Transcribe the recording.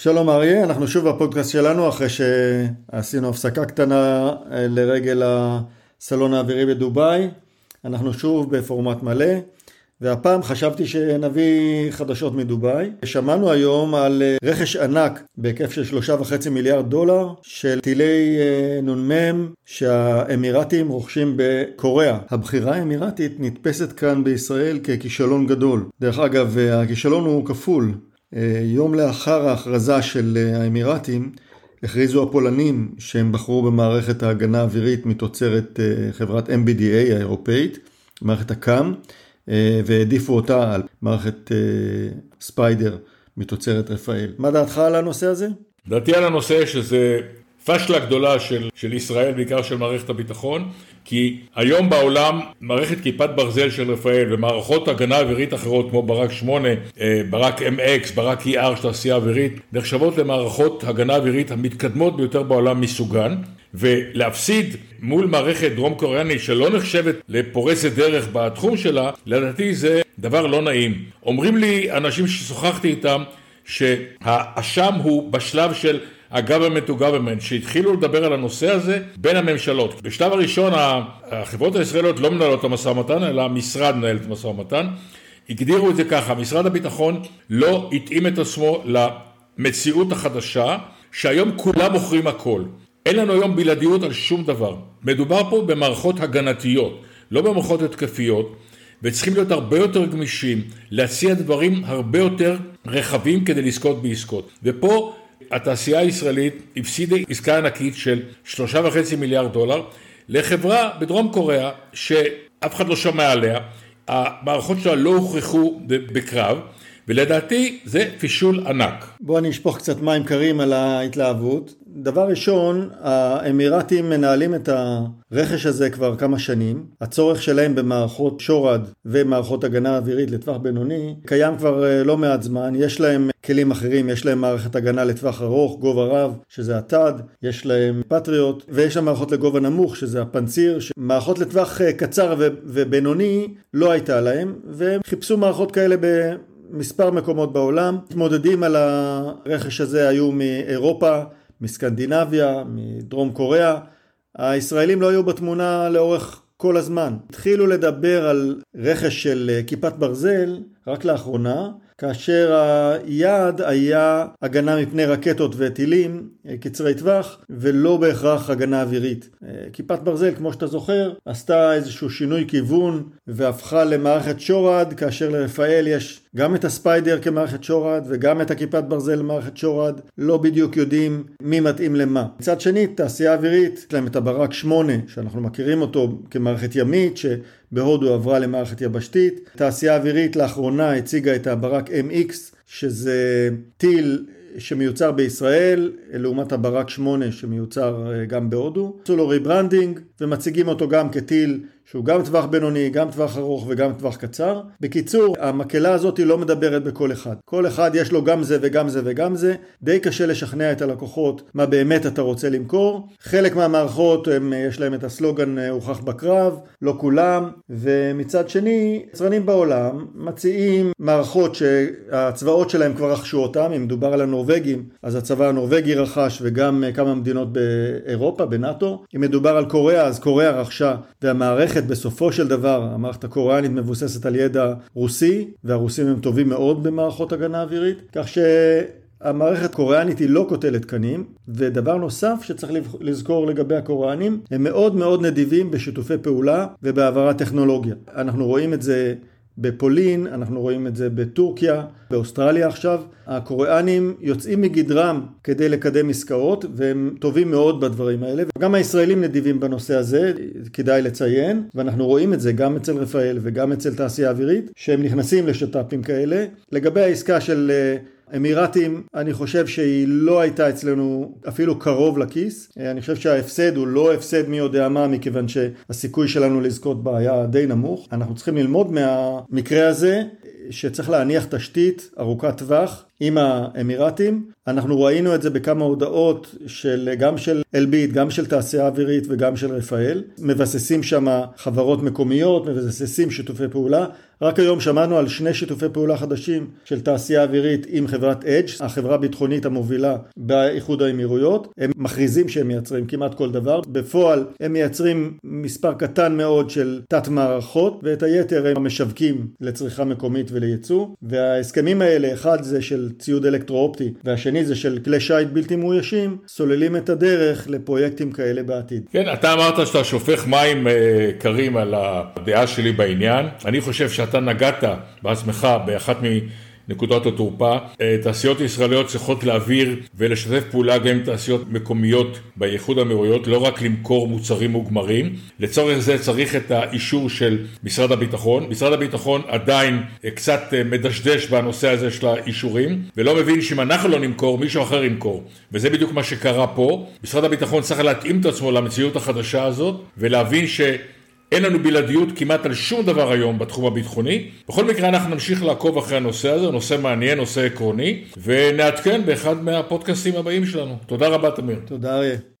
שלום אריה, אנחנו שוב בפודקאסט שלנו אחרי שעשינו הפסקה קטנה אה, לרגל הסלון האווירי בדובאי. אנחנו שוב בפורמט מלא, והפעם חשבתי שנביא חדשות מדובאי. שמענו היום על אה, רכש ענק בהיקף של שלושה וחצי מיליארד דולר של טילי אה, נ"מ שהאמירתים רוכשים בקוריאה. הבחירה האמירתית נתפסת כאן בישראל ככישלון גדול. דרך אגב, הכישלון הוא כפול. אה, יום לאחר ההכרזה של אה, האמירתים הכריזו הפולנים שהם בחרו במערכת ההגנה האווירית מתוצרת אה, חברת MBDA האירופאית, מערכת הקאם, והעדיפו אותה על מערכת ספיידר מתוצרת רפאל. מה דעתך על הנושא הזה? דעתי על הנושא שזה פשלה גדולה של, של ישראל, בעיקר של מערכת הביטחון, כי היום בעולם מערכת כיפת ברזל של רפאל ומערכות הגנה אווירית אחרות כמו ברק 8, אה, ברק MX, ברק ER של תעשייה אווירית, נחשבות למערכות הגנה אווירית המתקדמות ביותר בעולם מסוגן. ולהפסיד מול מערכת דרום קוריאנית שלא נחשבת לפורצת דרך בתחום שלה, לדעתי זה דבר לא נעים. אומרים לי אנשים ששוחחתי איתם שהאשם הוא בשלב של ה-government to government, שהתחילו לדבר על הנושא הזה בין הממשלות. בשלב הראשון החברות הישראליות לא מנהלות את המשא ומתן, אלא המשרד מנהל את המשא ומתן. הגדירו את זה ככה, משרד הביטחון לא התאים את עצמו למציאות החדשה, שהיום כולם מוכרים הכל. אין לנו היום בלעדיות על שום דבר. מדובר פה במערכות הגנתיות, לא במערכות התקפיות, וצריכים להיות הרבה יותר גמישים, להציע דברים הרבה יותר רחבים כדי לזכות בעסקות. ופה התעשייה הישראלית הפסידה עסקה ענקית של שלושה וחצי מיליארד דולר לחברה בדרום קוריאה שאף אחד לא שמע עליה, המערכות שלה לא הוכרחו בקרב ולדעתי זה פישול ענק. בוא אני אשפוך קצת מים קרים על ההתלהבות. דבר ראשון, האמירתים מנהלים את הרכש הזה כבר כמה שנים. הצורך שלהם במערכות שורד ומערכות הגנה אווירית לטווח בינוני קיים כבר אה, לא מעט זמן. יש להם כלים אחרים, יש להם מערכת הגנה לטווח ארוך, גובה רב, שזה התד, יש להם פטריוט, ויש להם מערכות לגובה נמוך, שזה הפנציר. מערכות לטווח אה, קצר ובינוני לא הייתה להם, והם חיפשו מערכות כאלה ב... מספר מקומות בעולם. מתמודדים על הרכש הזה היו מאירופה, מסקנדינביה, מדרום קוריאה. הישראלים לא היו בתמונה לאורך כל הזמן. התחילו לדבר על רכש של אה, כיפת ברזל רק לאחרונה, כאשר היעד היה הגנה מפני רקטות וטילים אה, קצרי טווח ולא בהכרח הגנה אווירית. אה, כיפת ברזל כמו שאתה זוכר עשתה איזשהו שינוי כיוון והפכה למערכת שורד כאשר לרפאל יש גם את הספיידר כמערכת שורד וגם את הכיפת ברזל למערכת שורד לא בדיוק יודעים מי מתאים למה. מצד שני תעשייה אווירית יש להם את הברק 8 שאנחנו מכירים אותו כמערכת ימית ש... בהודו עברה למערכת יבשתית. תעשייה אווירית לאחרונה הציגה את הברק MX, שזה טיל שמיוצר בישראל, לעומת הברק 8 שמיוצר אה, גם בהודו. עשו לו rebranding ומציגים אותו גם כטיל שהוא גם טווח בינוני, גם טווח ארוך וגם טווח קצר. בקיצור, המקהלה הזאת לא מדברת בקול אחד. כל אחד יש לו גם זה וגם זה וגם זה. די קשה לשכנע את הלקוחות מה באמת אתה רוצה למכור. חלק מהמערכות הם, יש להם את הסלוגן אה, הוכח בקרב, לא כולם. ומצד שני, יצרנים בעולם מציעים מערכות שהצבאות שלהם כבר רכשו אותם. אם מדובר על הנורבגים, אז הצבא הנורבגי רכש וגם אה, כמה מדינות באירופה, בנאטו. אם מדובר על קוריאה, אז קוריאה רכשה והמערכת המערכת בסופו של דבר, המערכת הקוריאנית מבוססת על ידע רוסי, והרוסים הם טובים מאוד במערכות הגנה אווירית, כך שהמערכת הקוריאנית היא לא קוטלת קנים, ודבר נוסף שצריך לזכור לגבי הקוריאנים, הם מאוד מאוד נדיבים בשיתופי פעולה ובהעברת טכנולוגיה. אנחנו רואים את זה בפולין, אנחנו רואים את זה בטורקיה, באוסטרליה עכשיו. הקוריאנים יוצאים מגדרם כדי לקדם עסקאות והם טובים מאוד בדברים האלה. וגם הישראלים נדיבים בנושא הזה, כדאי לציין, ואנחנו רואים את זה גם אצל רפאל וגם אצל תעשייה אווירית, שהם נכנסים לשת"פים כאלה. לגבי העסקה של אה, אמירתים, אני חושב שהיא לא הייתה אצלנו אפילו קרוב לכיס. אני חושב שההפסד הוא לא הפסד מי יודע מה, מכיוון שהסיכוי שלנו לזכות בה היה די נמוך. אנחנו צריכים ללמוד מהמקרה הזה, שצריך להניח תשתית ארוכת טווח עם האמירתים. אנחנו ראינו את זה בכמה הודעות של, גם של אלביט, גם של תעשייה אווירית וגם של רפאל. מבססים שם חברות מקומיות, מבססים שיתופי פעולה. רק היום שמענו על שני שיתופי פעולה חדשים של תעשייה אווירית עם חברת אדג', החברה הביטחונית המובילה באיחוד האמירויות. הם מכריזים שהם מייצרים כמעט כל דבר. בפועל הם מייצרים מספר קטן מאוד של תת מערכות ואת היתר הם משווקים לצריכה מקומית ולייצוא. וההסכמים האלה, אחד זה של ציוד אלקטרואופטי והשני זה של כלי שיט בלתי מאוישים, סוללים את הדרך לפרויקטים כאלה בעתיד. כן, אתה אמרת שאתה שופך מים אה, קרים על הדעה שלי בעניין. אני חושב שאתה נגעת בעצמך באחת מנקודות התורפה. אה, תעשיות ישראליות צריכות להעביר ולשתף פעולה גם עם תעשיות מקומיות באיחוד האמירויות, לא רק למכור מוצרים מוגמרים. לצורך זה צריך את האישור של משרד הביטחון. משרד הביטחון עדיין אה, קצת אה, מדשדש בנושא הזה של האישורים, ולא מבין שאם אנחנו לא נמכור, מישהו אחר ימכור. וזה בדיוק מה שקרה פה. משרד הביטחון צריך להתאים את עצמו למציאות החדשה הזאת, ולהבין ש... אין לנו בלעדיות כמעט על שום דבר היום בתחום הביטחוני. בכל מקרה אנחנו נמשיך לעקוב אחרי הנושא הזה, נושא מעניין, נושא עקרוני, ונעדכן באחד מהפודקאסטים הבאים שלנו. תודה רבה תמיר. תודה אריה.